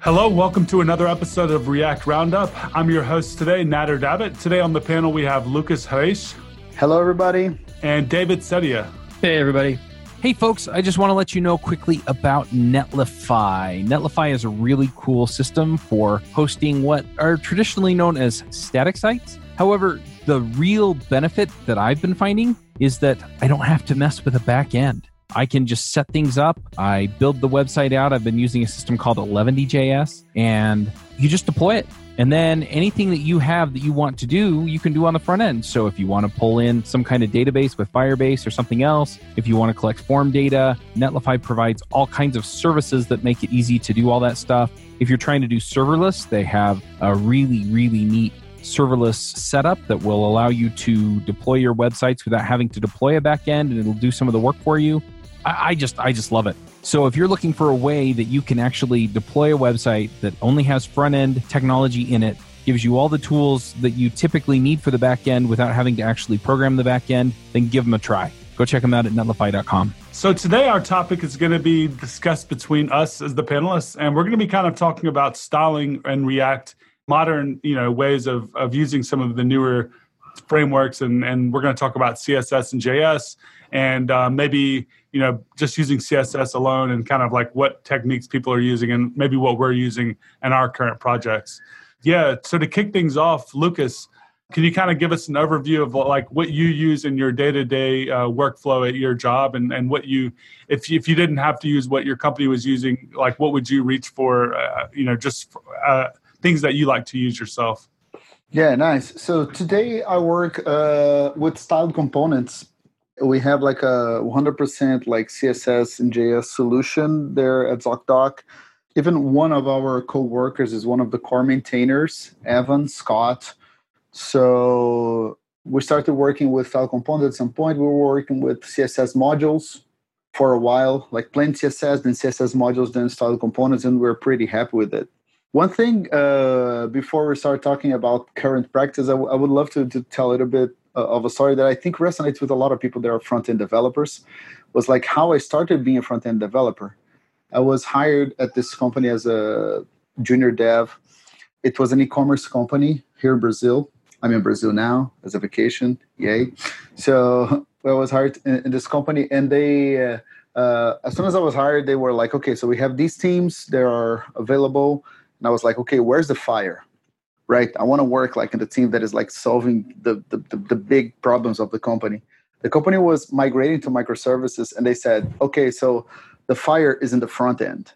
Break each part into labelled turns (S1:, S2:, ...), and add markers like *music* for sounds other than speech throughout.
S1: Hello, welcome to another episode of React Roundup. I'm your host today, Nader Dabit. Today on the panel we have Lucas Reis.
S2: Hello, everybody.
S1: And David Ceddia.
S3: Hey, everybody.
S4: Hey, folks, I just want to let you know quickly about Netlify. Netlify is a really cool system for hosting what are traditionally known as static sites. However, the real benefit that I've been finding is that I don't have to mess with a back end. I can just set things up. I build the website out. I've been using a system called 11DJS, and you just deploy it. And then anything that you have that you want to do, you can do on the front end. So if you want to pull in some kind of database with Firebase or something else, if you want to collect form data, Netlify provides all kinds of services that make it easy to do all that stuff. If you're trying to do serverless, they have a really, really neat serverless setup that will allow you to deploy your websites without having to deploy a backend and it'll do some of the work for you. I, I just I just love it. So if you're looking for a way that you can actually deploy a website that only has front end technology in it, gives you all the tools that you typically need for the back end without having to actually program the back end, then give them a try. Go check them out at netlify.com.
S1: So today our topic is going to be discussed between us as the panelists, and we're going to be kind of talking about styling and React, modern you know ways of of using some of the newer frameworks, and and we're going to talk about CSS and JS, and uh, maybe you know just using css alone and kind of like what techniques people are using and maybe what we're using in our current projects. Yeah so to kick things off lucas can you kind of give us an overview of like what you use in your day-to-day uh, workflow at your job and, and what you if, you if you didn't have to use what your company was using like what would you reach for uh, you know just uh, things that you like to use yourself?
S2: Yeah nice. So today i work uh, with styled components we have like a 100% like css and js solution there at zocdoc. Even one of our co-workers is one of the core maintainers evan scott. So we started working with style components at some point. We were working with css modules for a while like plain css then css modules then style components and we are pretty happy with it. One thing uh, before we start talking about current practice I, w- I would love to, to tell a little bit of a story that I think resonates with a lot of people that are front end developers was like how I started being a front end developer. I was hired at this company as a junior dev. It was an e-commerce company here in Brazil. I'm in Brazil now as a vacation. Yay! So *laughs* I was hired in, in this company, and they, uh, uh, as soon as I was hired, they were like, "Okay, so we have these teams that are available." And I was like, "Okay, where's the fire? Right? I want to work like in the team that is like solving the, the, the, the big problems of the company. The company was migrating to microservices and they said, okay, so the fire is in the front end.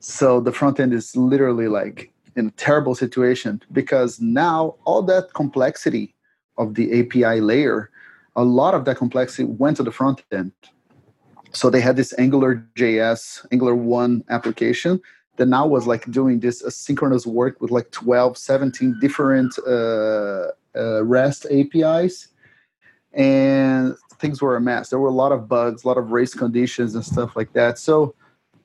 S2: So the front end is literally like in a terrible situation because now all that complexity of the API layer, a lot of that complexity went to the front end. So they had this Angular JS, Angular 1 application that now was like doing this asynchronous work with like 12 17 different uh, uh, rest apis and things were a mess. There were a lot of bugs a lot of race conditions and stuff like that. So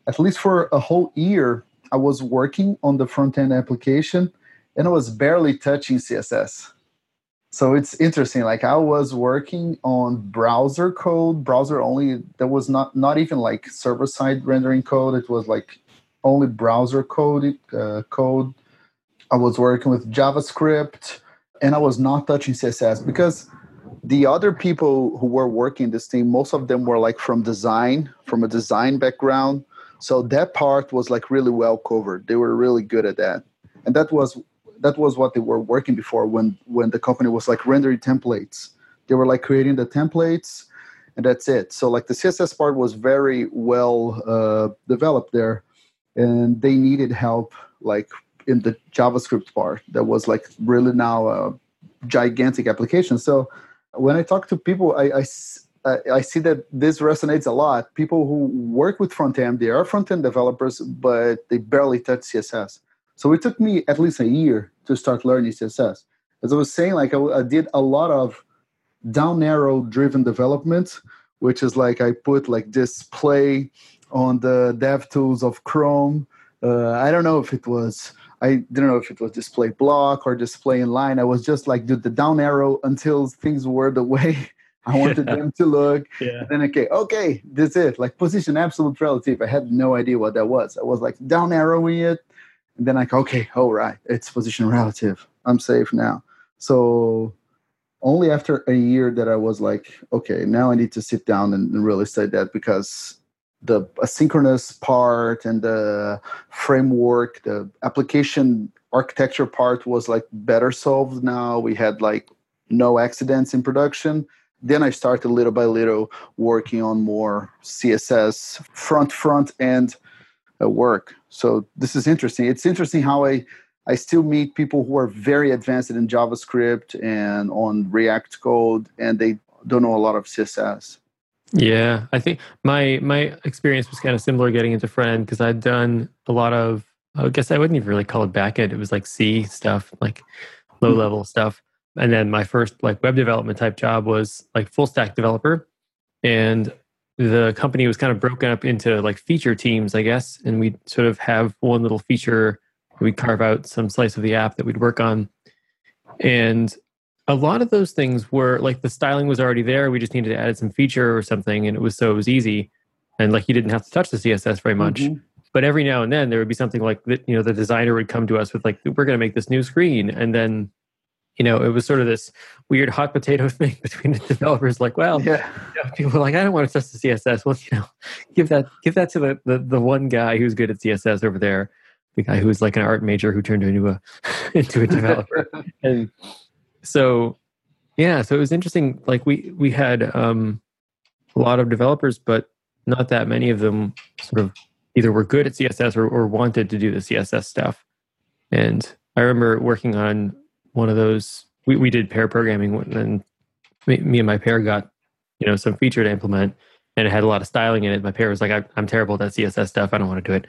S2: at least for a whole year i was working on the front end application and i was barely touching css so it's interesting like i was working on browser code browser only. There was not not even like server side rendering code. It was like only browser code uh, code. I was working with JavaScript, and I was not touching CSS because the other people who were working this team, most of them were like from design, from a design background. So that part was like really well covered. They were really good at that, and that was that was what they were working before when when the company was like rendering templates. They were like creating the templates, and that's it. So like the CSS part was very well uh, developed there and they needed help like in the javascript part that was like really now a gigantic application so when i talk to people i, I I see that this resonates a lot. People who work with front end, they are front end developers, but they barely touch CSS. So it took me at least a year to start learning CSS. As I was saying, like I, I did a lot of down arrow driven development, which is like I put like display on the dev tools of Chrome. Uh, I don't know if it was I didn't know if it was display block or display inline. I was just like do the down arrow until things were the *laughs* way I wanted yeah. them to look. Yeah. And then okay, okay, this is it. Like position absolute relative. I had no idea what that was. I was like down arrowing it and then like okay oh right it's position relative i'm safe now so only after a year that i was like okay now i need to sit down and really study that because the asynchronous part and the framework the application architecture part was like better solved. Now we had like no accidents in production. Then i started little by little working on more css front front end uh, work. So this is interesting. It's interesting how i i still meet people who are very advanced in javascript and on react code and they don't know a lot of css
S3: yeah i think my my experience was kind of similar getting into front end because i'd done a lot of i guess i wouldn't even really call it backend it was like c stuff like low hmm. level stuff. And then my first like web development type job was like full stack developer. And the company was kind of broken up into like feature teams i guess. And we'd sort of have one little feature we'd carve out some slice of the app that we'd work on. And a lot of those things were like the styling was already there we just needed to add some feature or something and it was so it was easy and like you didn't have to touch the css very much mm-hmm. but every now and then there would be something like that you know the designer would come to us with like we're going to make this new screen and then you know, it was sort of this weird hot potato *laughs* thing between the developers. Like, well, yeah. You know, people were like, I don't want to touch the CSS. Well, *laughs* you know, give that give that to the, the the one guy who's good at CSS over there, the guy who's like an art major who turned into a *laughs* into a developer. and so, yeah, so it was interesting. Like we we had um, a lot of developers, but not that many of them sort of either were good at CSS or, or wanted to do the CSS stuff. And I remember working on one of those. We, we did pair programming, and me, me and my pair got you know some feature to implement, and it had a lot of styling in it. My pair was like, I, "I'm terrible at that CSS stuff. I don't want to do it."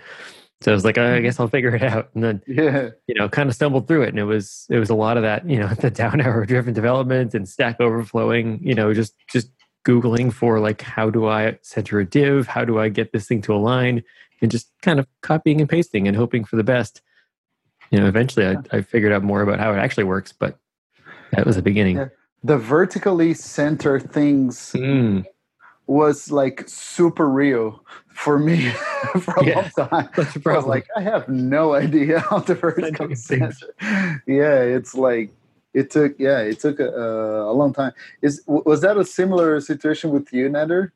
S3: So I was like, I guess I'll figure it out, and then yeah. you know, kind of stumbled through it, and it was it was a lot of that, you know, *laughs* the down arrow driven development and Stack Overflowing, you know, just just googling for like how do I center a div, how do I get this thing to align, and just kind of copying and pasting and hoping for the best you know, eventually I, I figured out more about how it actually works, but that was the beginning. Yeah.
S2: The vertically center things mm. Was like super real for me *laughs* for a yeah, long time. *laughs* That's a problem. I was like, I have no idea *laughs* how to vertically center. Yeah, it's like it took yeah it took a, a long time. Is was that a similar situation with you, Nader?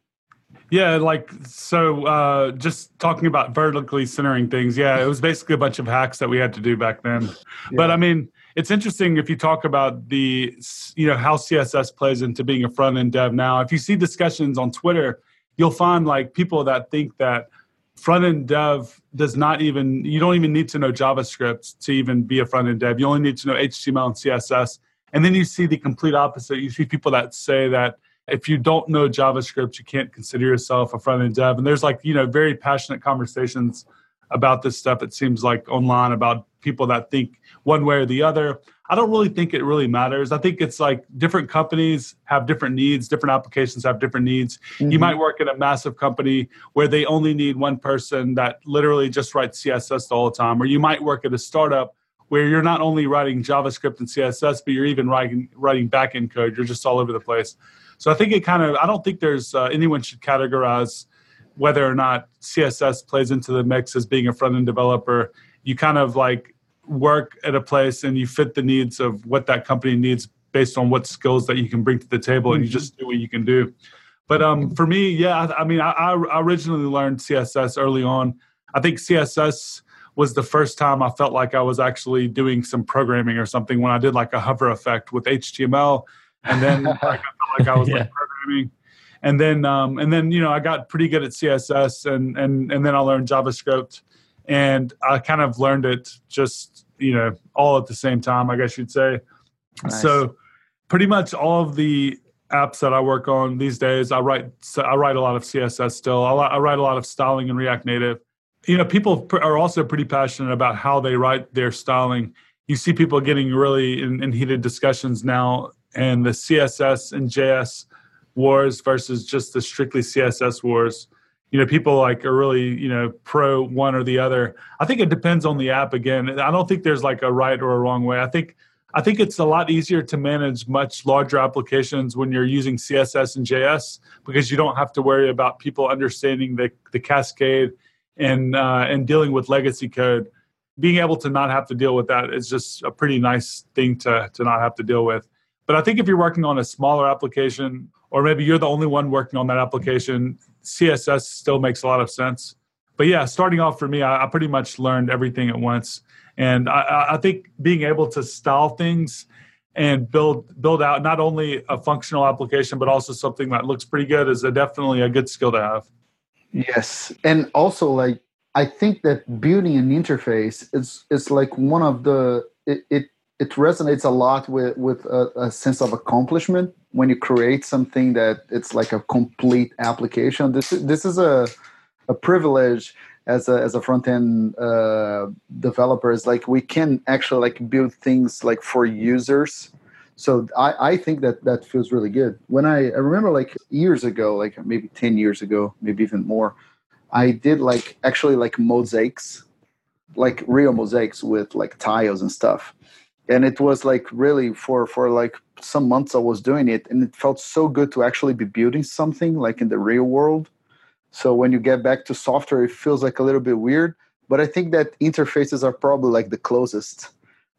S1: Yeah, like so uh just talking about vertically centering things. Yeah, it was basically a bunch of hacks that we had to do back then. Yeah. But I mean, it's interesting if you talk about the you know how CSS plays into being a front end dev now. If you see discussions on Twitter, you'll find like people that think that front end dev does not even you don't even need to know JavaScript to even be a front end dev. You only need to know HTML and CSS. And then you see the complete opposite. You see people that say that if you don't know JavaScript, you can't consider yourself a front end dev. And there's like, you know, very passionate conversations about this stuff, it seems like online about people that think one way or the other. I don't really think it really matters. I think it's like different companies have different needs, different applications have different needs. Mm-hmm. You might work in a massive company where they only need one person that literally just writes CSS all the time, or you might work at a startup where you're not only writing JavaScript and CSS, but you're even writing writing backend code. You're just all over the place. So I think it kind of I don't think there's uh, anyone should categorize whether or not CSS plays into the mix as being a front end developer. You kind of like work at a place and you fit the needs of what that company needs based on what skills that you can bring to the table, and you mm-hmm. just do what you can do. But um, for me, yeah, I, I mean, I, I originally learned CSS early on. I think CSS was the first time I felt like I was actually doing some programming or something when I did like a hover effect with HTML and then like, I felt like I was *laughs* yeah. like programming, and then um, and then you know I got pretty good at CSS, and and and then I learned JavaScript, and I kind of learned it just you know all at the same time, I guess you'd say. Nice. So pretty much all of the apps that I work on these days, I write I write a lot of CSS still. I, I write a lot of styling in React Native. You know, people are also pretty passionate about how they write their styling. You see people getting really in, in heated discussions now and the CSS and JS wars versus just the strictly CSS wars. You know, people like are really, you know, pro one or the other. I think it depends on the app again. I don't think there's like a right or a wrong way. I think I think it's a lot easier to manage much larger applications when you're using CSS and JS because you don't have to worry about people understanding the, the cascade and uh, and dealing with legacy code. being able to not have to deal with that is just a pretty nice thing to to not have to deal with. But I think if you're working on a smaller application, or maybe you're the only one working on that application, CSS still makes a lot of sense. But yeah, starting off for me, I, I pretty much learned everything at once, and I, I think being able to style things and build build out not only a functional application but also something that looks pretty good is a definitely a good skill to have.
S2: Yes, and also like I think that building an interface is is like one of the it it, it resonates a lot with with a, a, sense of accomplishment when you create something that it's like a complete application. This this is a a privilege as a as a front end uh, developer. Is like we can actually like build things like for users. So I, I think that that feels really good. When I, I remember like years ago, like maybe ten years ago, maybe even more I did like actually like mosaics, like real mosaics with like tiles and stuff. And it was like really for for like some months I was doing it and it felt so good to actually be building something like in the real world. So when you get back to software, it feels like a little bit weird. But I think that interfaces are probably like the closest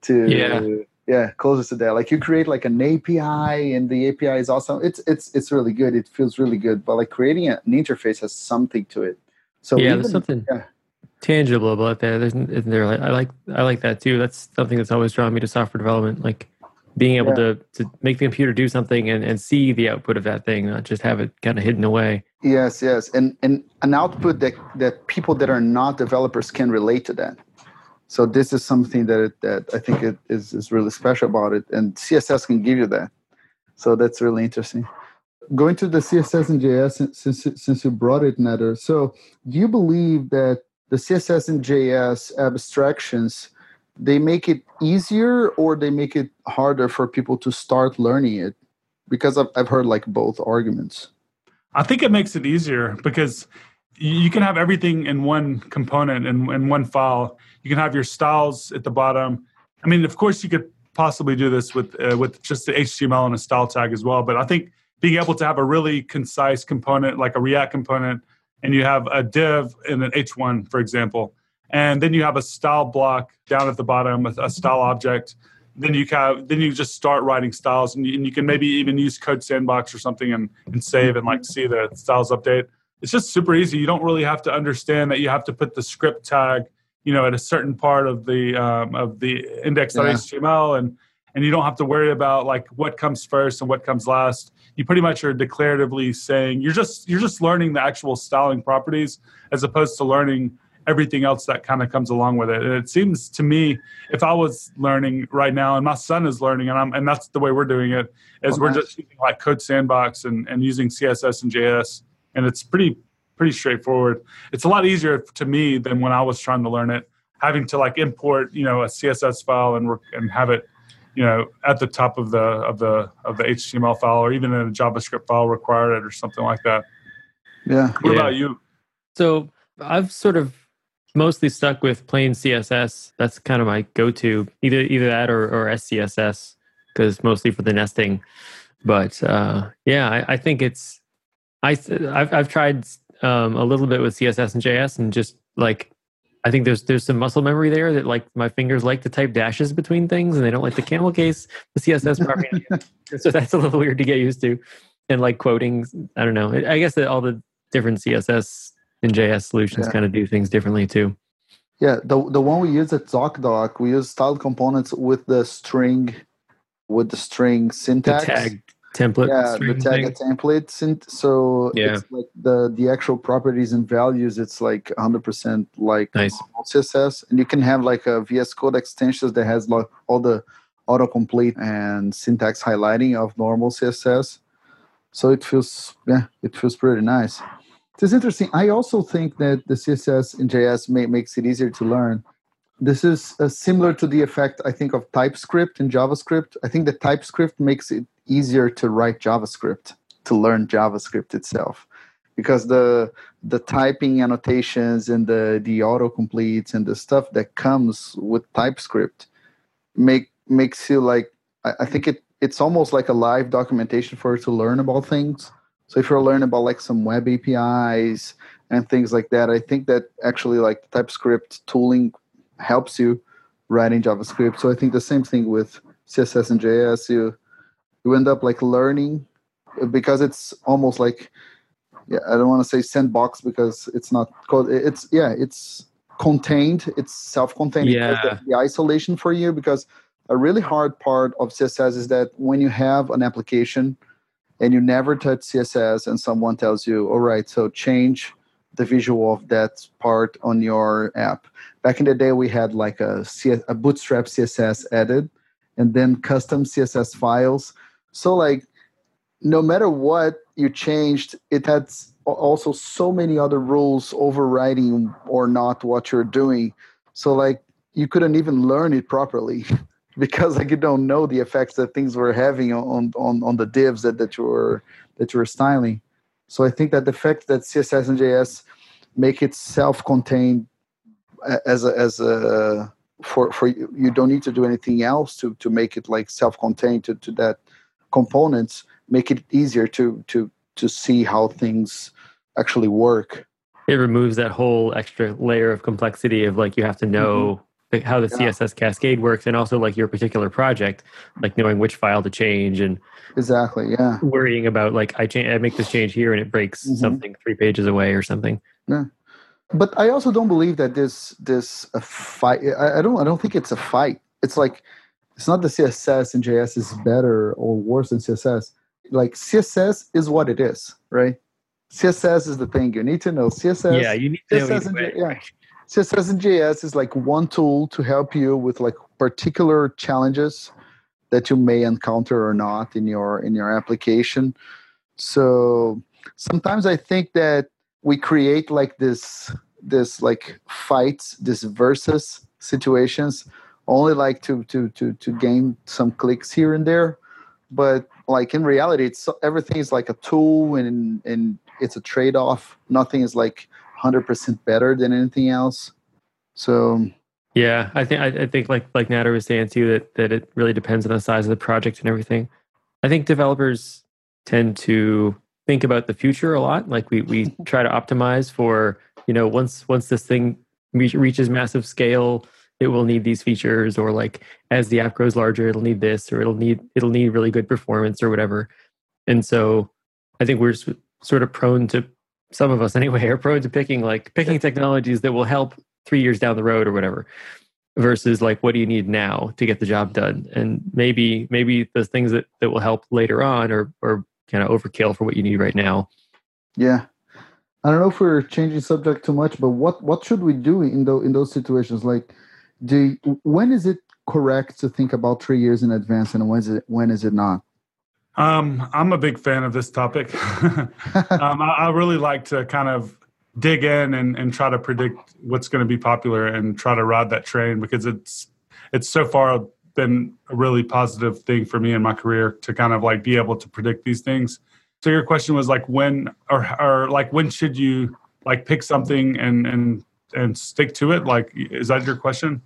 S2: to
S3: yeah
S2: yeah closest to that like you create like an api and the api is awesome it's it's it's really good it feels really good but like creating an interface has something to it
S3: so yeah, even, there's something yeah. Tangible about that. There's there. I like I like that too. That's something that's always drawn me to software development. Like being able yeah. to to make the computer do something and, and see the output of that thing, not just have it kind of hidden away.
S2: Yes, yes, and and an output that that people that are not developers can relate to that. So this is something that it, that I think it is is really special about it, and CSS can give you that. So that's really interesting going to the css and js since since you brought it Nader so do you believe that the css and js abstractions they make it easier or they make it harder for people to start learning it? Because i've, I've heard like both arguments.
S1: I think it makes it easier because you can have everything in one component in, in one file. You can have your styles at the bottom. I mean of course you could possibly do this with uh, with just the html and a style tag as well but i think being able to have a really concise component like a React component, and you have a div in an H1, for example, and then you have a style block down at the bottom with a style object. Then you have then you just start writing styles, and you, and you can maybe even use Code Sandbox or something and, and save and like see the styles update. It's just super easy. You don't really have to understand that you have to put the script tag, you know, at a certain part of the um, of the index.html yeah. and and you don't have to worry about like what comes first and what comes last you pretty much are declaratively saying you're just you're just learning the actual styling properties as opposed to learning everything else that kind of comes along with it. And it seems to me, if I was learning right now, and my son is learning, and I'm and that's the way we're doing it, is we're just using like Code Sandbox and and using CSS and JS, and it's pretty pretty straightforward. It's a lot easier to me than when I was trying to learn it, having to like import you know a CSS file and work and have it you know at the top of the of the of the HTML file or even in a JavaScript file required it or something like that.
S2: Yeah.
S1: What
S2: yeah.
S1: about you?
S3: So I've sort of mostly stuck with plain CSS. That's kind of my go-to, either either that or, or SCSS, because mostly for the nesting. But uh, yeah, I, I, think it's I I've I've tried um, a little bit with CSS and JS, and just like I think there's there's some muscle memory there that like my fingers like to type dashes between things and they don't like the camel case the CSS property. *laughs* so that's a little weird to get used to. And like quoting, I don't know. I guess that all the different CSS and JS solutions yeah. kind of do things differently too.
S2: Yeah, the the one we use at ZocDoc, we use style components with the string with the string syntax.
S3: The tag template
S2: yeah the tag templates so
S3: yeah.
S2: it's like the the actual properties and values it's like 100% like
S3: nice.
S2: css and you can have like a vs code extensions that has like all the autocomplete and syntax highlighting of normal css so it feels yeah it feels pretty nice. It's interesting. I also think that the css in js may, makes it easier to learn. This is uh, similar to the effect i think of typescript in javascript. I think the typescript makes it easier to write javascript to learn javascript itself because the the typing annotations and the the autocompletes and the stuff that comes with typescript make makes you like I, I think it it's almost like a live documentation for you to learn about things so if you're learning about like some web apis and things like that i think that actually like typescript tooling helps you writing JavaScript. So I think the same thing with CSS and JS. You you end up like learning uh, because it's almost like yeah I don't want to say sandbox because it's not called it's yeah it's contained it's self-contained
S3: yeah.
S2: the, the isolation for you because a really hard part of css is that when you have an application and you never touch css and someone tells you all right so change the visual of that part on your app back in the day we had like a, a bootstrap css added and then custom css files so like no matter what you changed it had also so many other rules overriding or not what you're doing. So like you couldn't even learn it properly *laughs* because like you don't know the effects that things were having on on on the divs that, that you were that you were styling. So i think that the fact that css and js make it self-contained as a as a for for you, you don't need to do anything else to to make it like self-contained to, to that components make it easier to to to see how things actually work
S3: it removes that whole extra layer of complexity of like you have to know mm-hmm. how the yeah. css cascade works and also like your particular project like knowing which file to change and
S2: exactly yeah
S3: worrying about like i change i make this change here and it breaks mm-hmm. something three pages away or something
S2: yeah but i also don't believe that this this a fight I, I don't i don't think it's a fight it's like it's not the css and js is better or worse than css like css is what it is right? Css is the thing you need to know. Css
S3: yeah you need to
S2: css know and, yeah. css and js is like one tool to help you with like particular challenges that you may encounter or not in your in your application. So sometimes i think that we create like this this like fights this versus situations only like to to to to gain some clicks here and there. But like in reality it's everything is like a tool and and it's a trade-off. Nothing is like 100% better than anything else. So
S3: yeah i think i, think like like nader was saying too that that it really depends on the size of the project and everything. I think developers tend to think about the future a lot. Like we we *laughs* try to optimize for you know once once this thing reaches massive scale it will need these features or like as the app grows larger it'll need this or it'll need it'll need really good performance or whatever. And so i think we're sort of prone to some of us *laughs* anyway are prone to picking like picking technologies that will help three years down the road or whatever versus like what do you need now to get the job done? And maybe maybe the things that, that will help later on or or kind of overkill for what you need right now.
S2: Yeah. I don't know if we're changing subject too much but what what should we do in those in those situations? Like do when is it correct to think about three years in advance and when is it when is it not?
S1: Um, i'm a big fan of this topic. *laughs* Um, I, I, really like to kind of dig in and, and try to predict what's going to be popular and try to ride that train because it's it's so far been a really positive thing for me in my career to kind of like be able to predict these things. So your question was like when or, or like when should you like pick something and and and stick to it? Like, is that your question?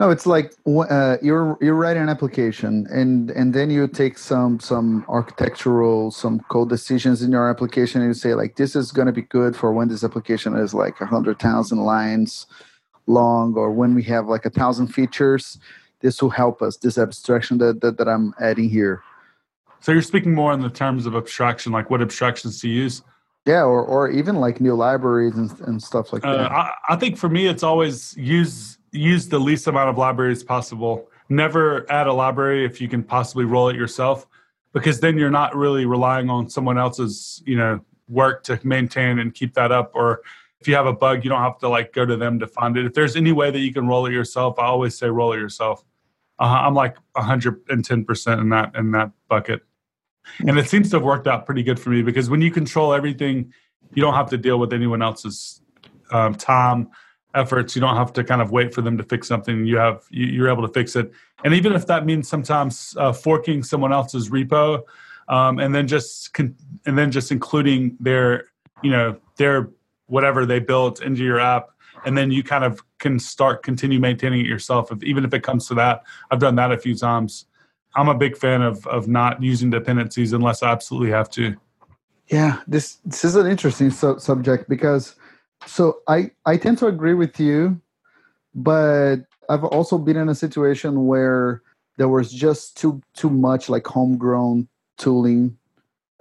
S2: No, it's like uh, you're you're writing an application, and and then you take some some architectural, some code decisions in your application, and you say like, this is going to be good for when this application is like a hundred thousand lines long, or when we have like a thousand features. This will help us. This abstraction that, that that I'm adding here.
S1: So you're speaking more in the terms of abstraction, like what abstractions to use.
S2: Yeah, or, or even like new libraries and, and stuff like
S1: uh,
S2: that.
S1: I, I think for me, it's always use use the least amount of libraries possible. Never add a library if you can possibly roll it yourself, because then you're not really relying on someone else's you know work to maintain and keep that up. Or if you have a bug, you don't have to like go to them to find it. If there's any way that you can roll it yourself, I always say roll it yourself. Uh, I'm like 110 percent in that in that bucket and it seems to have worked out pretty good for me because when you control everything you don't have to deal with anyone else's um, time efforts. You don't have to kind of wait for them to fix something. You have you, are able to fix it. And even if that means sometimes uh, forking someone else's repo um, and then just con- and then just including their you know their whatever they built into your app and then you kind of can start continue maintaining it yourself. If, even if it comes to that i've done that a few times I'm a big fan of of not using dependencies unless I absolutely have to.
S2: Yeah, this this is an interesting su- subject because so I I tend to agree with you but I've also been in a situation where there was just too too much like homegrown tooling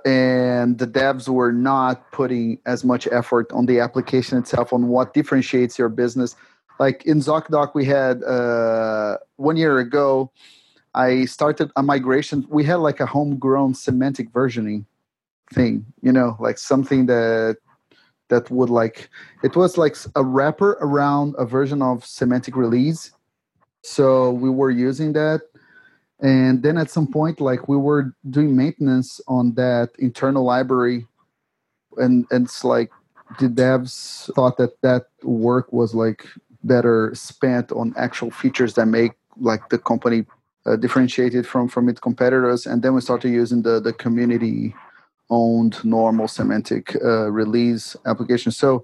S2: and the devs were not putting as much effort on the application itself on what differentiates your business like in zocdoc we had uh, one year ago i started a migration. We had like a homegrown semantic versioning thing you know like something that that would like it was like a wrapper around a version of semantic release. So we were using that. And then at some point like we were doing maintenance on that internal library. And, and it's like the devs thought that that work was like better spent on actual features that make like the company uh, differentiated from from its competitors. And then we started using the the community owned normal semantic uh, release application so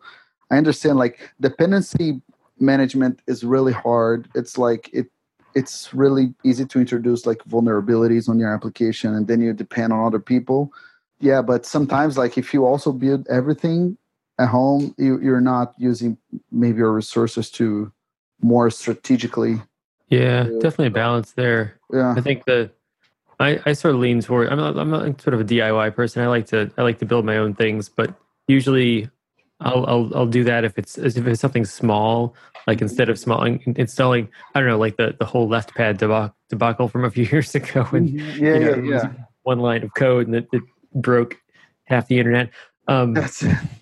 S2: i understand like dependency management is really hard. It's like it it's really easy to introduce like vulnerabilities on your application and then you depend on other people. Yeah but sometimes like if you also build everything at home you, you're not using maybe your resources to more strategically
S3: yeah definitely a balance there
S2: yeah
S3: i think the I, I sort of lean toward I'm, a, I'm a, sort of a diy person i like to i like to build my own things but usually I'll, I'll I'll do that if it's if it's something small, like instead of small installing I don't know like the the whole left pad debacle, debacle from a few *laughs* years ago and
S2: mm-hmm. yeah
S3: you know,
S2: yeah, yeah.
S3: one line of code and it, it broke half the internet. Um,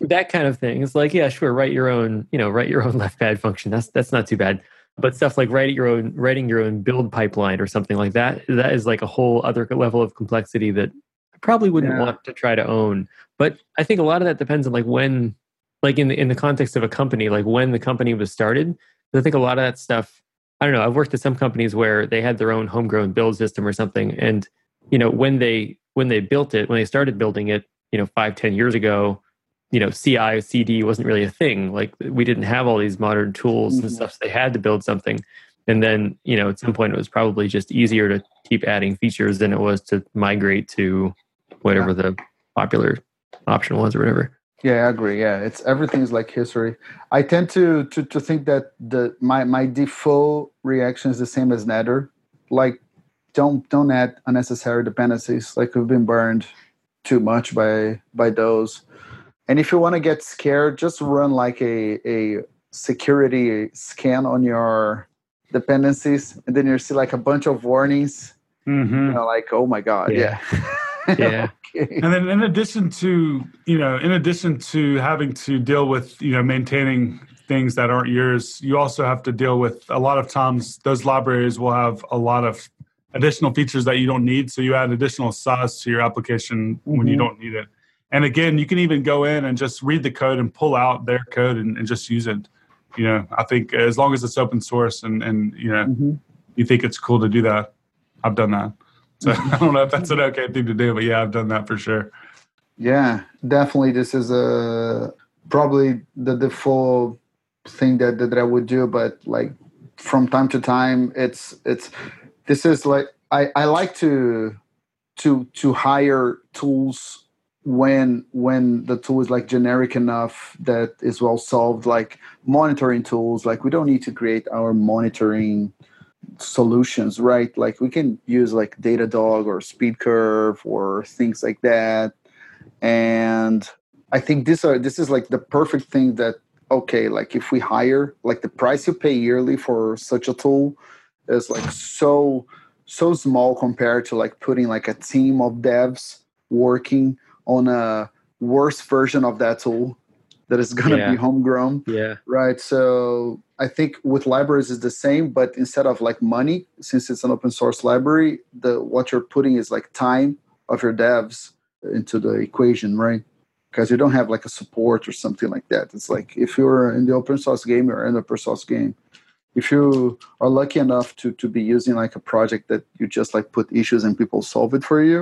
S3: that kind of thing. It's like yeah, sure, write your own you know write your own *laughs* left pad function. That's that's not too bad. But stuff like writing your own writing your own build pipeline or something like that that is like a whole other level of complexity that I probably wouldn't
S2: Yeah.
S3: want to try to own. But I think a lot of that depends on like when like in the in the context of a company, like when the company was started. I think a lot of that stuff. I don't know. I've worked at some companies where they had their own homegrown build system or something, and you know when they when they built it, when they started building it, you know, five ten years ago, you know, CI CD wasn't really a thing. Like we didn't have all these modern tools and
S2: Mhm.
S3: stuff. So they had to build something, and then you know at some point it was probably just easier to keep adding features than it was to migrate to whatever the popular option was or whatever.
S2: Yeah, I agree. Yeah, it's everything's like history. I tend to to to think that the my my default reaction is the same as Nader. Like, don't don't add unnecessary dependencies. Like we've been burned too much by by those. And if you want to get scared, just run like a a security scan on your dependencies, and then you see like a bunch of warnings.
S1: Mm-hmm.
S2: You know, like oh my god,
S3: Yeah.
S2: yeah,
S3: Yeah. *laughs*
S2: okay.
S1: And then in addition to, you know, in addition to having to deal with, you know, maintaining things that aren't yours, you also have to deal with a lot of times those libraries will have a lot of additional features that you don't need. So you add additional size to your application when you
S2: Mhm.
S1: don't need it. And again, you can even go in and just read the code and pull out their code and, and just use it. You know, I think as long as it's open source and, and you know,
S2: Mhm.
S1: you think it's cool to do that, I've done that. So *laughs* I don't know if that's an okay thing to do, but yeah, I've done that for sure.
S2: Yeah, definitely. This is a probably the default thing that, that I would do, but like from time to time, it's it's this is like I I like to to to hire tools when when the tool is like generic enough that is well solved like monitoring tools like we don't need to create our monitoring solutions right? Like we can use like datadog or SpeedCurve or things like that. And i think this are this is like the perfect thing that okay like if we hire like the price you pay yearly for such a tool is like so so small compared to like putting like a team of devs working on a worse version of that tool that is going to
S3: Yeah.
S2: be homegrown
S3: Yeah.
S2: right so i think with libraries is the same but instead of like money since it's an open source library the what you're putting is like time of your devs into the equation right because you don't have like a support or something like that it's like if you're in the open source game you're in the open source game if you are lucky enough to to be using like a project that you just like put issues and people solve it for you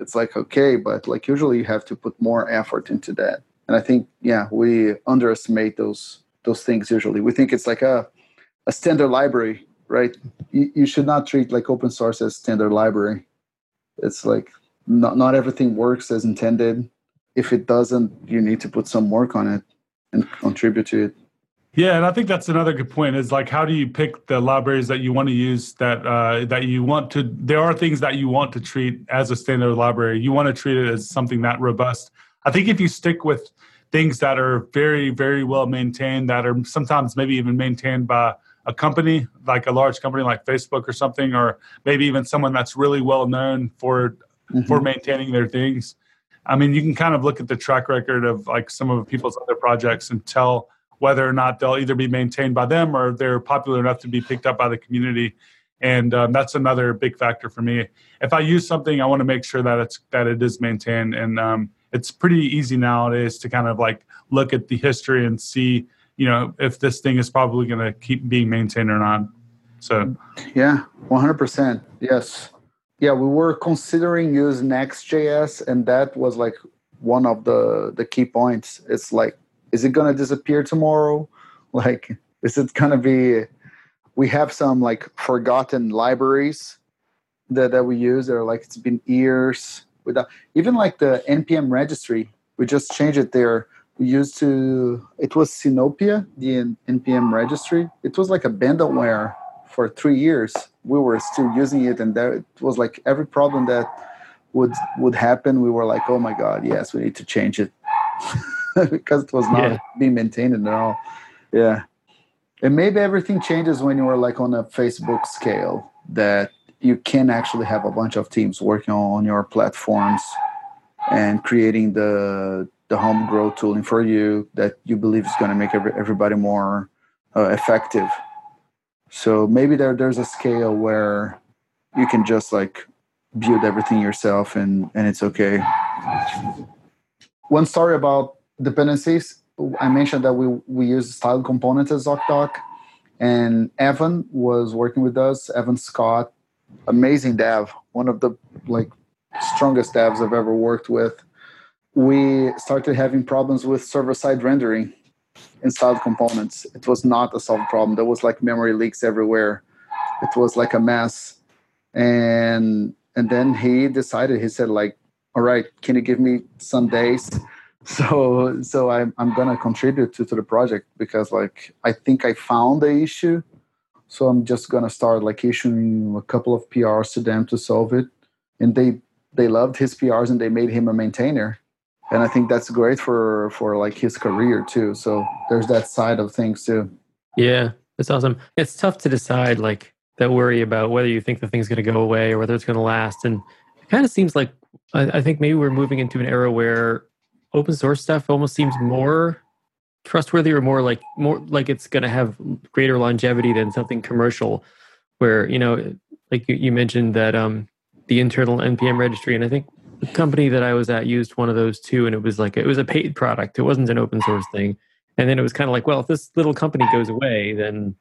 S2: it's like okay but like usually you have to put more effort into that. And i think yeah we underestimate those those things usually. We think it's like a a standard library right? You, you should not treat like open source as standard library. It's like not, not everything works as intended. If it doesn't you need to put some work on it and contribute to it
S1: Yeah, and I think that's another good point. Is like, how do you pick the libraries that you want to use? That uh, that you want to. There are things that you want to treat as a standard library. You want to treat it as something that robust. I think if you stick with things that are very, very well maintained, that are sometimes maybe even maintained by a company like a large company like Facebook or something, or maybe even someone that's really well known for mm-hmm. for maintaining their things. I mean, you can kind of look at the track record of like some of people's other projects and tell whether or not they'll either be maintained by them or they're popular enough to be picked up by the community. And um, that's another big factor for me. If I use something, I want to make sure that it's that it is maintained. And um, it's pretty easy nowadays to kind of like look at the history and see you know if this thing is probably going to keep being maintained or not so
S2: yeah 100% yes yeah we were considering using next.js and that was like one of the the key points it's like is it going to disappear tomorrow *laughs* like is it going to be we have some like forgotten libraries that, that we use they're like it's been years without even like the npm registry we just changed it there we used to it was Sinopia, the npm registry. It was like abandonware for three years. We were still using it, and there it was like every problem that would would happen, we were like, oh my god, yes, we need to change it *laughs* *laughs* because it was not yeah. being maintained at all. Yeah, and maybe everything changes when you are like on a Facebook scale that you can actually have a bunch of teams working on your platforms and creating the the home grow tooling for you that you believe is going to make every, everybody more uh, effective. So maybe there there's a scale where you can just like build everything yourself and and it's okay. One story about dependencies. I mentioned that we we use style components as ZocDoc, and Evan was working with us. Evan Scott, amazing dev, one of the like strongest devs I've ever worked with we started having problems with server-side rendering in styled components. It was not a solved problem. There was like memory leaks everywhere. It was like a mess. And and then he decided, he said, like, all right, can you give me some days? *laughs* So so I'm I'm gonna contribute to, to the project because like I think I found the issue. So I'm just gonna start like issuing a couple of PRs to them to solve it. And they they loved his PRs and they made him a maintainer and I think that's great for for like his career too. So there's that side of things too.
S3: Yeah, that's awesome. It's tough to decide like that worry about whether you think the thing's to go away or whether it's to last, and it kind of seems like I, I think maybe we're moving into an era where open source stuff almost seems more trustworthy or more like more like it's going to have greater longevity than something commercial where you know like you, you mentioned that um the internal npm registry and i think the company that I was at used one of those too, and it was like it was a paid product. It wasn't an open source thing. And then it was kind of like, well, if this little company goes away, then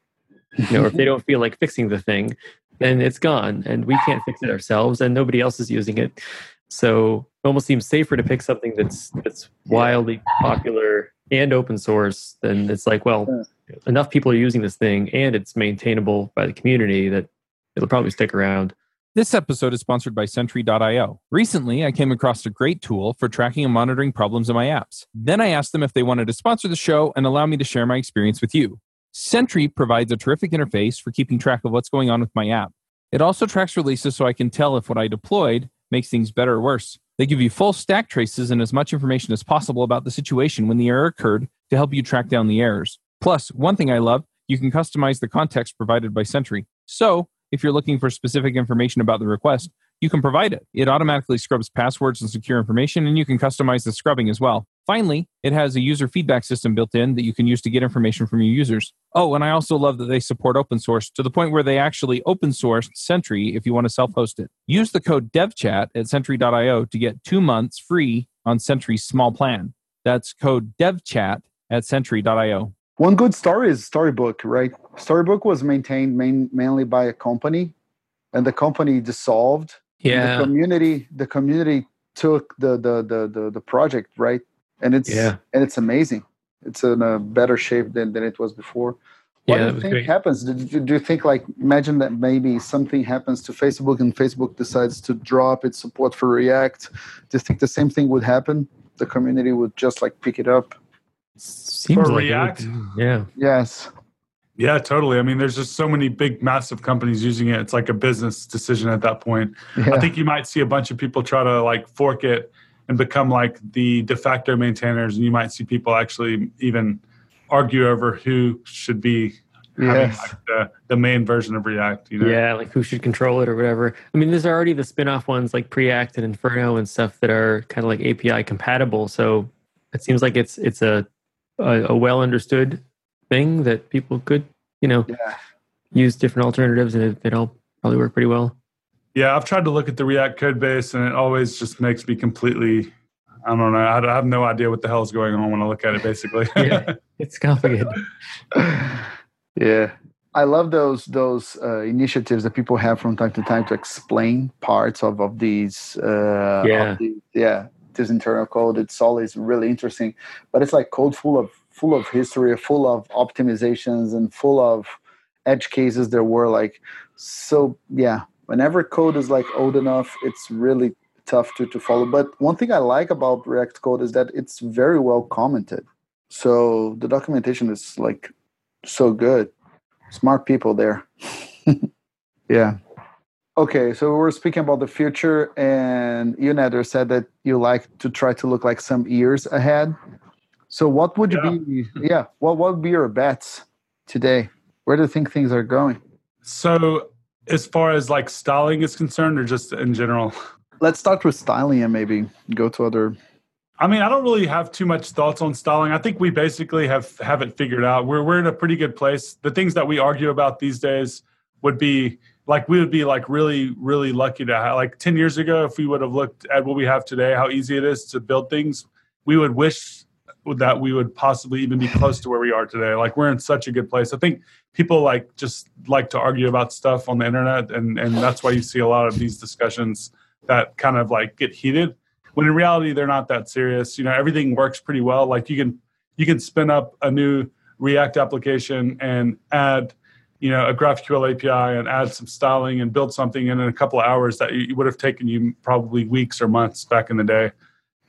S3: you know, if they don't feel like fixing the thing, then it's gone, and we can't fix it ourselves, and nobody else is using it. So it almost seems safer to pick something that's that's wildly popular and open source. Then it's like, well, enough people are using this thing, and it's maintainable by the community that it'll probably stick around.
S4: This episode is sponsored by Sentry.io. Recently, I came across a great tool for tracking and monitoring problems in my apps. Then I asked them if they wanted to sponsor the show and allow me to share my experience with you. Sentry provides a terrific interface for keeping track of what's going on with my app. It also tracks releases so I can tell if what I deployed makes things better or worse. They give you full stack traces and as much information as possible about the situation when the error occurred to help you track down the errors. Plus, one thing I love, you can customize the context provided by Sentry. So, if you're looking for specific information about the request, you can provide it. It automatically scrubs passwords and secure information, and you can customize the scrubbing as well. Finally, it has a user feedback system built in that you can use to get information from your users. Oh, and I also love that they support open source to the point where they actually open source Sentry if you want to self host it. Use the code devchat at sentry.io to get two months free on Sentry's small plan. That's code devchat at sentry.io.
S2: One good story is Storybook, right? Storybook was maintained main, mainly by a company, and the company dissolved.
S3: Yeah.
S2: The community, the community took the the the the, the project, right? And it's yeah. and it's amazing. It's in a better shape than, than it was before. What yeah, do you think great. happens? Do, do you think like imagine that maybe something happens to Facebook and Facebook decides to drop its support for React? Do you think the same thing would happen? The community would just like pick it up
S3: Seems
S1: For
S3: like
S1: React?
S3: yeah.
S2: Yes.
S1: Yeah, totally. I mean, there's just so many big, massive companies using it. It's like a business decision at that point.
S2: Yeah.
S1: I think you might see a bunch of people try to like fork it and become like the de facto maintainers, and you might see people actually even argue over who should be
S2: Yes.
S1: like the, the main version of React. You know?
S3: Yeah, like who should control it or whatever. I mean, there's already the spin-off ones like Preact and Inferno and stuff that are kind of like API compatible. So it seems like it's it's a a, a well understood thing that people could you know
S2: Yeah.
S3: use different alternatives and it, it all probably work pretty well.
S1: Yeah, I've tried to look at the React code base, and it always just makes me completely. I don't know. I I have no idea what the hell is going on when I look at it. Basically, *laughs*
S3: Yeah. *laughs* It's complicated. *laughs*
S2: yeah. I love those those uh, initiatives that people have from time to time to explain parts of of these. Uh,
S3: Yeah.
S2: Of the, yeah. This internal code. It's always really interesting, but it's like code full of full of history, full of optimizations, and full of edge cases. There were like so. Yeah. Whenever code is like old enough, it's really tough to to follow. But one thing I like about React code is that it's very well commented. So the documentation is like so good. Smart people there. *laughs* yeah. Okay, so we are speaking about the future, and you, Nader, said that you like to try to look like some years ahead. So, what would
S1: Yeah.
S2: be, yeah, what, what would be your bets today? Where do you think things are going?
S1: So, as far as like styling is concerned, or just in general,
S2: Let's start with styling and maybe go to other.
S1: I mean, I don't really have too much thoughts on styling. I think we basically have have it figured out. We're we're in a pretty good place. The things that we argue about these days would be like we would be like really really lucky to have like 10 years ago if we would have looked at what we have today how easy it is to build things we would wish that we would possibly even be close to where we are today. Like we're in such a good place. I think people like just like to argue about stuff on the internet and and that's why you see a lot of these discussions that kind of like get heated. When in reality they're not that serious. You know everything works pretty well. Like you can you can spin up a new react application and add you know a graphql api and add some styling and build something and in a couple of hours that you would have taken you probably weeks or months back in the day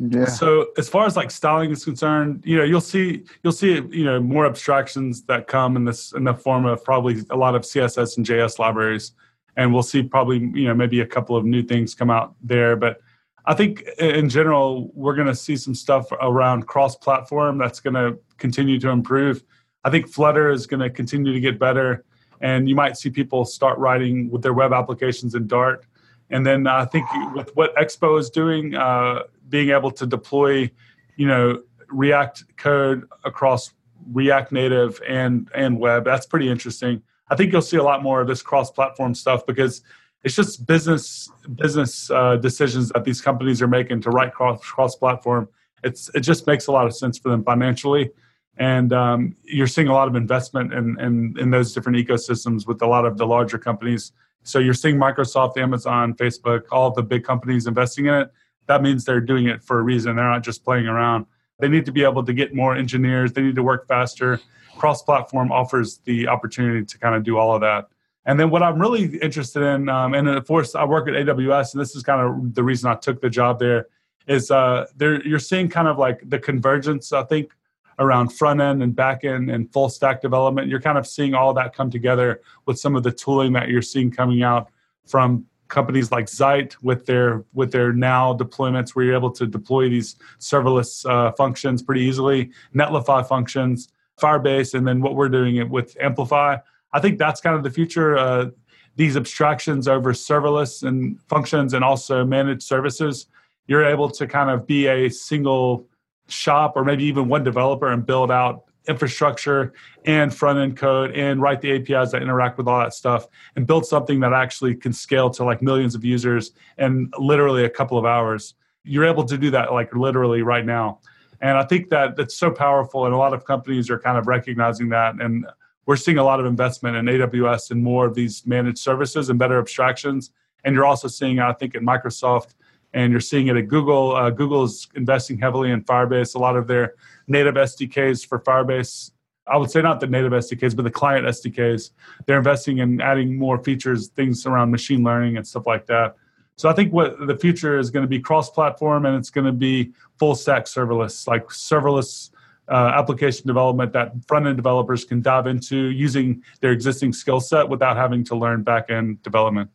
S2: Yeah.
S1: so as far as like styling is concerned, you know, you'll see you'll see you know more abstractions that come in this in the form of probably a lot of CSS and JS libraries, and we'll see probably you know maybe a couple of new things come out there. But I think in general we're going to see some stuff around cross-platform that's going to continue to improve. I think Flutter is going to continue to get better, and you might see people start writing with their web applications in Dart. And then I think with what Expo is doing, uh, being able to deploy, you know, React code across React Native and and web, that's pretty interesting. I think you'll see a lot more of this cross-platform stuff because it's just business business uh, decisions that these companies are making to write cross cross-platform. It's it just makes a lot of sense for them financially, and um, you're seeing a lot of investment in, in in those different ecosystems with a lot of the larger companies. So you're seeing Microsoft, Amazon, Facebook, all the big companies investing in it. That means they're doing it for a reason. They're not just playing around. They need to be able to get more engineers. They need to work faster. Cross platform offers the opportunity to kind of do all of that. And then what I'm really interested in, um, and of course I work at AWS, and this is kind of the reason I took the job there, is uh, you're seeing kind of like the convergence. I think around front end and back end and full stack development. You're kind of seeing all that come together with some of the tooling that you're seeing coming out from companies like Zeit with their with their now deployments where you're able to deploy these serverless uh, functions pretty easily, Netlify functions, Firebase, and then what we're doing it with Amplify. I think that's kind of the future. Uh, these abstractions over serverless and functions and also managed services, you're able to kind of be a single shop or maybe even one developer and build out infrastructure and front end code and write the APIs that interact with all that stuff and build something that actually can scale to like millions of users in literally a couple of hours. You're able to do that like literally right now. And I think that that's so powerful and a lot of companies are kind of recognizing that and we're seeing a lot of investment in AWS and more of these managed services and better abstractions. And you're also seeing, I think, at Microsoft and you're seeing it at Google. Uh, Google is investing heavily in Firebase. A lot of their native SDKs for Firebase, I would say not the native SDKs, but the client SDKs, they're investing in adding more features, things around machine learning and stuff like that. So I think what the future is going to be cross-platform and it's going to be full stack serverless, like serverless uh, application development that front end developers can dive into using their existing skill set without having to learn back end development.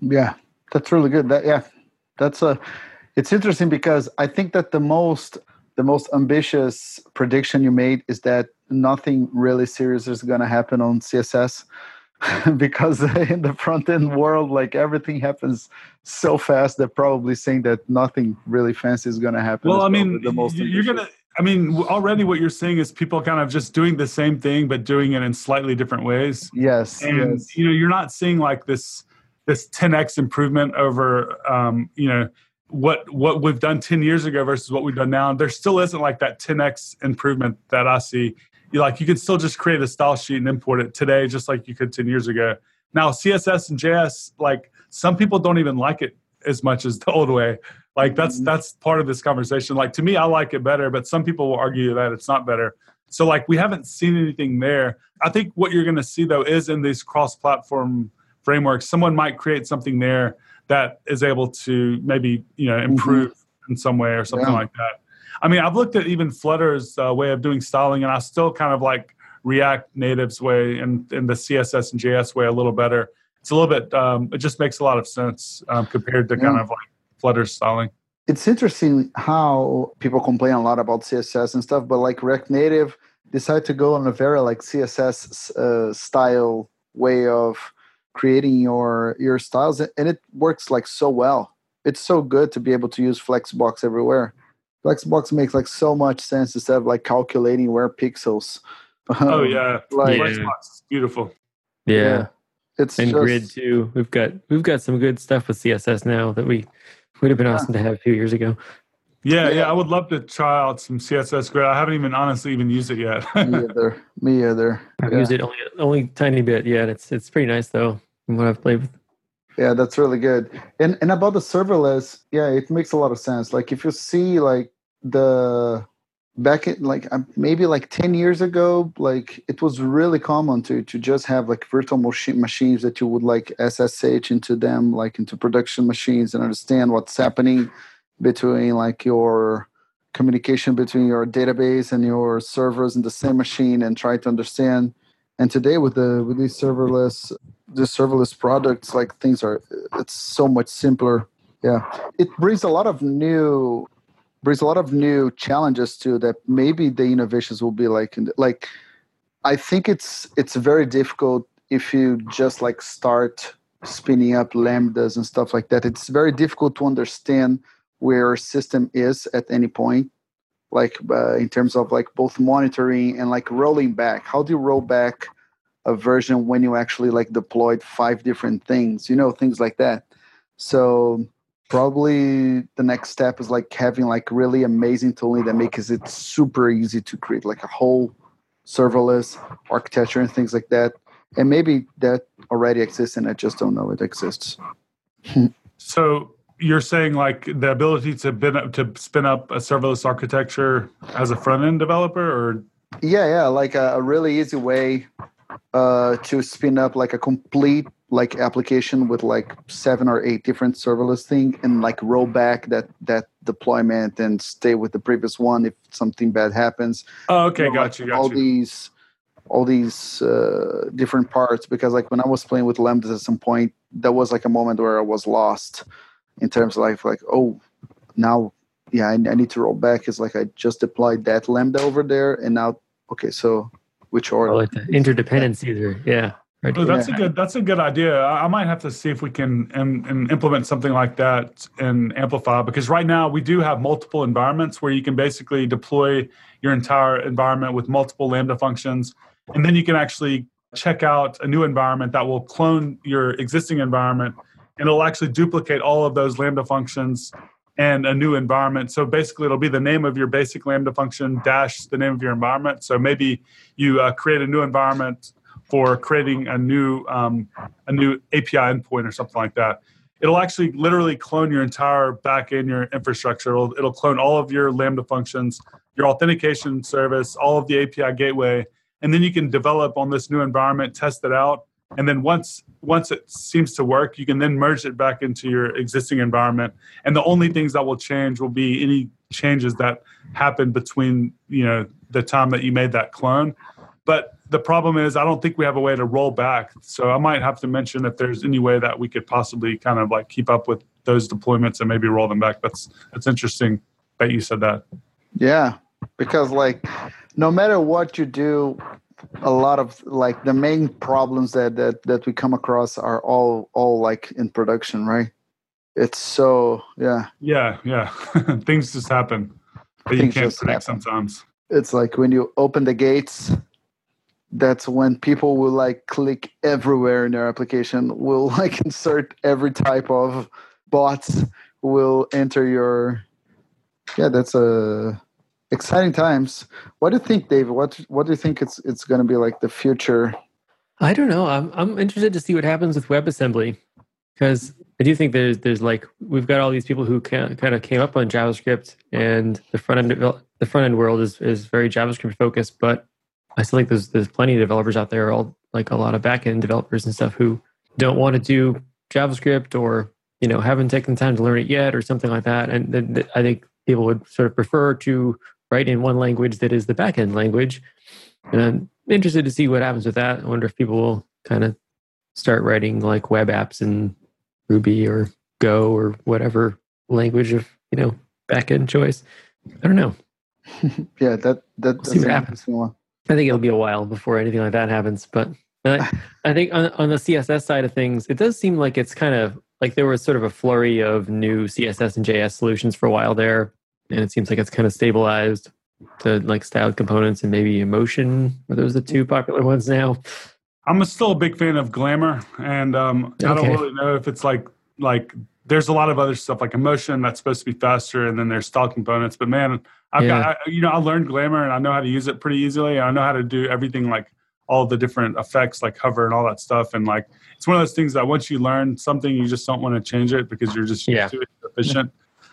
S2: Yeah, that's really good. That yeah, that's a. It's interesting because I think that the most the most ambitious prediction you made is that nothing really serious is going to happen on CSS *laughs* because *laughs* in the front end world, like everything happens so fast, they're probably saying that nothing really fancy is going to happen.
S1: Well, I mean, the most you're going to. I mean, already what you're seeing is people kind of just doing the same thing, but doing it in slightly different ways.
S2: Yes,
S1: and
S2: yes.
S1: you know, you're not seeing like this this 10x improvement over, um, you know, what what we've done 10 years ago versus what we've done now. There still isn't like that 10x improvement that I see. You like you can still just create a style sheet and import it today just like you could 10 years ago. Now css and js like some people don't even like it as much as the old way. Like that's mm-hmm. that's part of this conversation. Like to me i like it better but some people will argue that it's not better. So like we haven't seen anything there. I think what you're going to see though is in these cross platform frameworks someone might create something there that is able to maybe you know mm-hmm. improve mm-hmm. in some way or something yeah. like that I mean, I've looked at even Flutter's uh, way of doing styling, and I still kind of like React Native's way and, and the CSS and JS way a little better. It's a little bit. Um, it just makes a lot of sense um, compared to yeah. kind of like Flutter's styling.
S2: It's interesting how people complain a lot about CSS and stuff, but like React Native decided to go on a very like CSS uh, style way of creating your your styles, and it works like so well. It's so good to be able to use Flexbox everywhere. Flexbox makes like so much sense instead of like calculating where pixels.
S1: oh um, yeah, like, yeah. Flexbox is beautiful.
S3: Yeah. yeah.
S2: It's
S3: and
S2: just,
S3: grid too. We've got we've got some good stuff with CSS now that we would have been awesome to have a few years ago.
S1: Yeah, yeah, yeah, I would love to try out some CSS grid. I haven't even honestly even used it yet.
S2: Me either. Me either. *laughs*
S3: I've yeah. used it only only tiny bit. Yeah, it's it's pretty nice though. From what I've played with.
S2: Yeah, that's really good. And and about the serverless, yeah, it makes a lot of sense. Like if you see like the back in like um, maybe like 10 years ago like it was really common to to just have like virtual machine machines that you would like ssh into them like into production machines and understand what's happening between like your communication between your database and your servers in the same machine and try to understand. And today with the with these serverless the serverless products like things are it's so much simpler. Yeah. It brings a lot of new brings a lot of new challenges to that maybe the innovations will be like like i think it's it's very difficult if you just like start spinning up lambdas and stuff like that. It's very difficult to understand where system is at any point like uh, in terms of like both monitoring and like rolling back. How do you roll back a version when you actually like deployed five different things you know things like that? So probably the next step is like having like really amazing tooling that makes it super easy to create like a whole serverless architecture and things like that. And maybe that already exists and i just don't know it exists.
S1: So you're saying like the ability to bin up, to spin up a serverless architecture as a front end developer or
S2: yeah yeah like a, a really easy way uh, to spin up like a complete like application with like seven or eight different serverless thing and like roll back that that deployment and stay with the previous one if something bad happens.
S1: Oh, okay, you know, got you. Got
S2: all
S1: you.
S2: these all these uh, different parts because like when I was playing with lambdas at some point, that was like a moment where I was lost in terms of like like oh now yeah I, I need to roll back. It's like I just deployed that lambda over there and now okay so which order?
S3: Oh, like the interdependencies are yeah.
S1: Right. Oh, that's yeah. a good. That's a good idea. I, might have to see if we can and, and implement something like that in Amplify because right now we do have multiple environments where you can basically deploy your entire environment with multiple Lambda functions, and then you can actually check out a new environment that will clone your existing environment, and it'll actually duplicate all of those Lambda functions and a new environment. So basically, it'll be the name of your basic Lambda function dash the name of your environment. So maybe you uh, create a new environment for creating a new um, a new API endpoint or something like that. It'll actually literally clone your entire back backend, your infrastructure. It'll, it'll clone all of your Lambda functions, your authentication service, all of the API gateway, and then you can develop on this new environment, test it out, and then once once it seems to work, you can then merge it back into your existing environment. And the only things that will change will be any changes that happen between you know the time that you made that clone. But the problem is, I don't think we have a way to roll back. So I might have to mention if there's any way that we could possibly kind of like keep up with those deployments and maybe roll them back. That's that's interesting that you said that.
S2: Yeah, because like no matter what you do, a lot of like the main problems that that that we come across are all all like in production, right? It's so yeah.
S1: Yeah, yeah. *laughs* Things just happen. But you can't predict happen. sometimes.
S2: It's like when you open the gates that's when people will like click everywhere in their application will *laughs* like insert every type of bots will enter your yeah that's a exciting times. What do you think david? What what do you think it's it's going to be like the future?
S3: I don't know. I'm i'm interested to see what happens with webassembly because i do think there's there's like we've got all these people who can, kind of came up on javascript and the front end the front end world is is very javascript focused but I still think there's there's plenty of developers out there, all like a lot of backend developers and stuff who don't want to do JavaScript or you know haven't taken the time to learn it yet or something like that. And I think people would sort of prefer to write in one language that is the backend language. And I'm interested to see what happens with that. I wonder if people will kind of start writing like web apps in Ruby or Go or whatever language of you know backend choice. I don't know. *laughs*
S2: yeah, that that
S3: we'll see what happens. One. I think it'll be a while before anything like that happens. But I, *laughs* I think on, on the CSS side of things, it does seem like it's kind of like there was sort of a flurry of new CSS and JS solutions for a while there. And it seems like it's kind of stabilized to like styled components and maybe emotion. Are those the two popular ones now?
S1: I'm still a big fan of Glamor, and um, okay. I don't really know if it's like like there's a lot of other stuff like emotion that's supposed to be faster, and then there's style components. But man, I've yeah. got I, you know I learned Glamor and I know how to use it pretty easily. I know how to do everything like all the different effects like hover and all that stuff. And like it's one of those things that once you learn something, you just don't want to change it because you're just yeah. too efficient.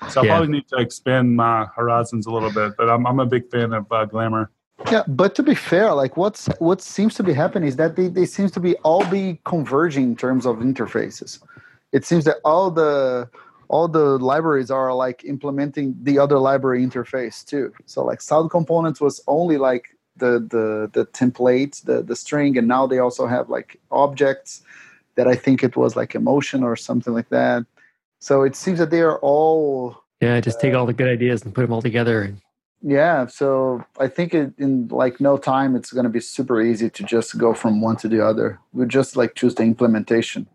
S1: So I probably need to expand my horizons a little bit. But I'm I'm a big fan of uh, Glamor.
S2: Yeah, but to be fair, like what's what seems to be happening is that they, they seems to be all be converging in terms of interfaces. It seems that all the all the libraries are like implementing the other library interface too. So like style components was only like the the the template, the the string, and now they also have like objects that I think it was like emotion or something like that. So it seems that they are all
S3: yeah, just take all the good ideas and put them all together.
S2: Yeah, so I think it, in like no time it's going to be super easy to just go from one to the other. We just like choose the implementation.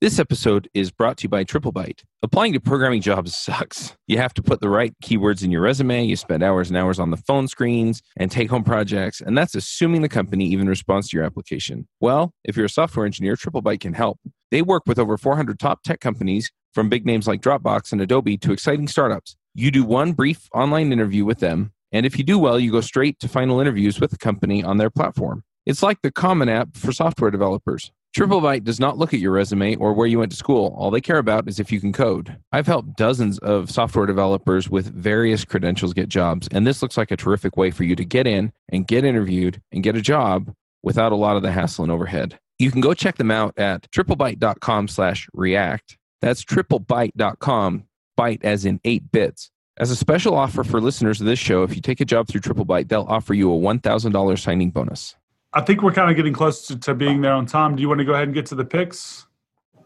S4: This episode is brought to you by TripleByte. Applying to programming jobs sucks. You have to put the right keywords in your resume, you spend hours and hours on the phone screens and take home projects, and that's assuming the company even responds to your application. Well, if you're a software engineer, TripleByte can help. They work with over 400 top tech companies, from big names like Dropbox and Adobe to exciting startups. You do one brief online interview with them, and if you do well, you go straight to final interviews with the company on their platform. It's like the common app for software developers. TripleByte does not look at your resume or where you went to school. All they care about is if you can code. I've helped dozens of software developers with various credentials get jobs, and this looks like a terrific way for you to get in and get interviewed and get a job without a lot of the hassle and overhead. You can go check them out at triplebyte.com slash react. That's triplebyte.com, byte as in eight bits. As a special offer for listeners of this show, if you take a job through TripleByte, they'll offer you a $1,000 signing bonus.
S1: I think we're kind of getting close to, to being there on time. Do you want to go ahead and get to the picks?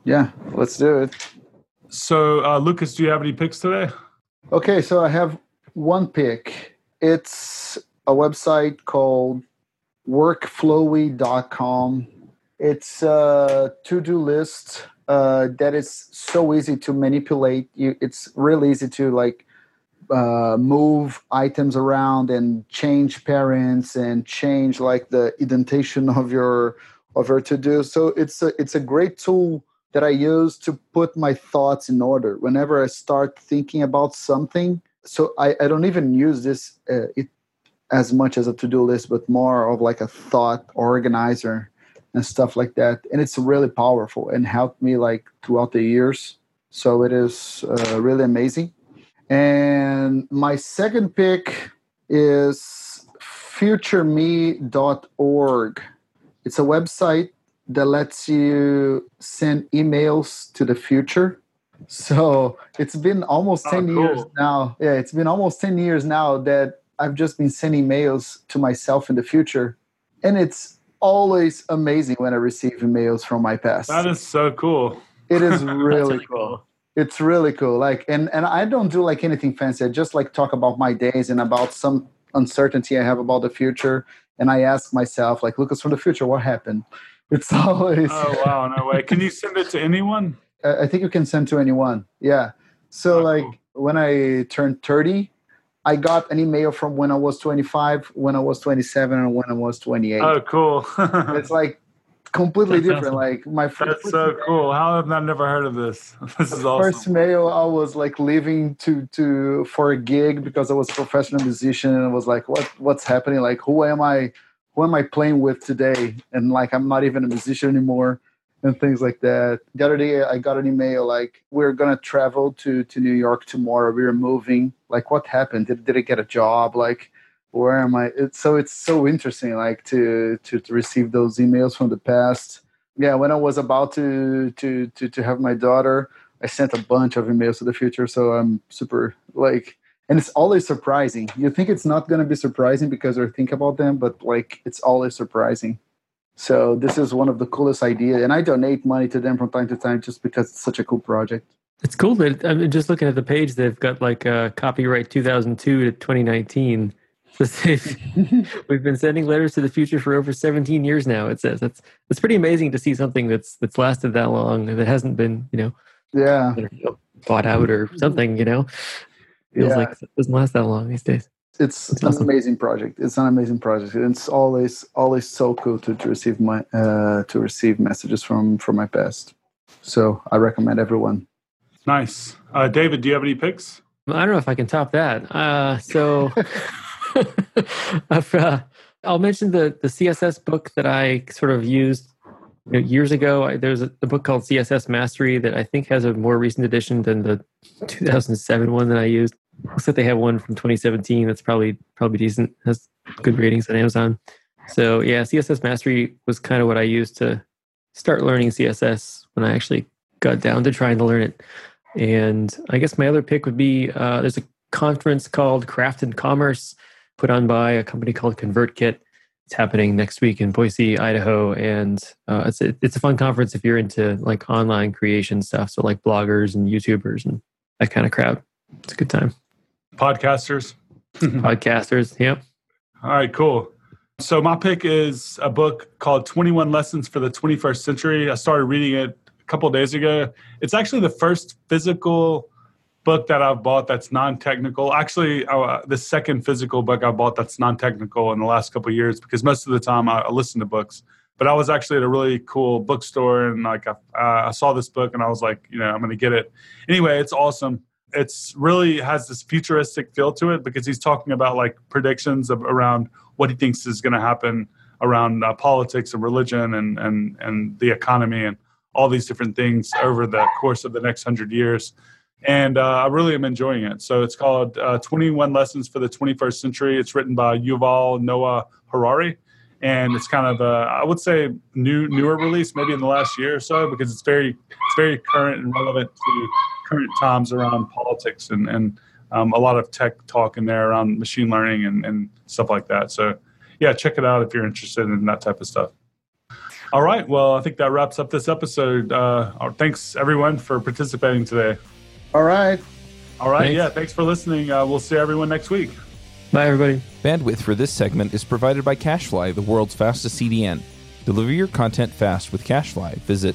S2: Yeah, let's do it.
S1: So, uh, Lucas, do you have any picks today?
S2: Okay, so I have one pick. It's a website called workflowy.com. It's a to do list uh, that is so easy to manipulate. You, it's really easy to like uh, move items around and change parents and change like the indentation *laughs* of your of your to do. So it's a it's a great tool that I use to put my thoughts in order whenever I start thinking about something. So I, I don't even use this uh, it as much as a to do list, but more of like a thought organizer and stuff like that. And it's really powerful and helped me like throughout the years. So it is uh, really amazing. And my second pick is futureme.org. It's a website that lets you send emails to the future. So it's been almost
S1: Oh,
S2: 10
S1: cool.
S2: years now. Yeah, it's been almost 10 years now that I've just been sending mails to myself in the future. And it's always amazing when I receive emails from my past.
S1: That is so cool.
S2: it is *laughs*
S3: That's
S2: really cool. It's really cool. Like and and I don't do like anything fancy. I just like talk about my days and about some uncertainty I have about the future. And I ask myself, like, Lucas from the future, what happened? *laughs* It's always
S1: Oh wow, no way. Can you send it to anyone? *laughs*
S2: I I think you can send to anyone. Yeah. So
S1: Oh,
S2: like
S1: cool.
S2: when I turned 30, I got an email from when I was 25, when I was 27, and when I was 28.
S1: Oh, cool. *laughs*
S2: It's like completely different. Like my first,
S1: That's so cool. How have I never heard of this? *laughs* This is awesome.
S2: first mail, I was like leaving to to for a gig because I was a professional musician, and I was like, what what's happening? Like who am I? Who am I playing with today? And like I'm not even a musician anymore. And things like that. The other day, I got an email like, "We're gonna travel to to New York tomorrow. We're moving. Like, what happened? Did did I get a job? Like, where am I?" It's so it's so interesting, like to to, to receive those emails from the past. Yeah, when I was about to to to to have my daughter, I sent a bunch of emails to the future. So I'm super like. And it's always surprising. You think it's not going to be surprising because you think about them, but like it's always surprising. So this is one of the coolest ideas, and I donate money to them from time to time just because it's such a cool project.
S3: It's cool that I mean, just looking at the page, they've got like uh, copyright 2002 to 2019. So *laughs* they've- *laughs* We've been sending letters to the future for over 17 years now. It says that's it's pretty amazing to see something that's that's lasted that long that hasn't been you know
S2: Yeah,
S3: I don't know, bought out or something. You know, feels
S2: Yeah.
S3: like it doesn't last that long these days.
S2: It's
S3: That's
S2: an
S3: awesome.
S2: amazing project. It's an amazing project, and it's always always so cool to, to receive my uh, to receive messages from from my past. So I recommend everyone.
S1: Nice. Uh, David, do you have any picks?
S3: I don't know if I can top that. Uh, so *laughs* I've, uh, I'll mention the the CSS book that I sort of used you know, years ago. I, there's a, a book called CSS Mastery that I think has a more recent edition than the 2007 one that I used. Looks like they have one from 2017 that's probably probably decent. Has good ratings on Amazon. So yeah, CSS Mastery was kind of what I used to start learning CSS when I actually got down to trying to learn it. And I guess my other pick would be uh, there's a conference called Craft and Commerce put on by a company called ConvertKit. It's happening next week in Boise, Idaho, and uh, it's a, it's a fun conference if you're into like online creation stuff. So like bloggers and YouTubers and that kind of crowd. It's a good time.
S1: Podcasters. *laughs*
S3: Podcasters, yep.
S1: All right, cool. So my pick is a book called 21 Lessons for the 21st Century. I started reading it a couple of days ago. It's actually the first physical book that I've bought that's non-technical. Actually, uh, the second physical book I bought that's non-technical in the last couple of years because most of the time I, I listen to books. But I was actually at a really cool bookstore and like I, uh, I saw this book and I was like, you know, I'm going to get it. Anyway, it's awesome. It's really has this futuristic feel to it because he's talking about like predictions of, around what he thinks is going to happen around uh, politics and religion and, and, and the economy and all these different things over the course of the next hundred years. And uh, I really am enjoying it. So it's called uh, 21 Lessons for the 21st Century. It's written by Yuval Noah Harari. And it's kind of a, I would say, new newer release, maybe in the last year or so, because it's very it's very current and relevant to current times around politics and, and um, a lot of tech talk in there around machine learning and, and stuff like that. So, yeah, check it out if you're interested in that type of stuff. All right. Well, I think that wraps up this episode. Uh, thanks, everyone, for participating today.
S2: All right.
S1: All right.
S3: Thanks.
S1: Yeah. Thanks for listening. Uh, we'll see everyone next week.
S3: Bye, everybody.
S4: Bandwidth for this segment is provided by CacheFly, the world's fastest CDN. Deliver your content fast with CacheFly. Visit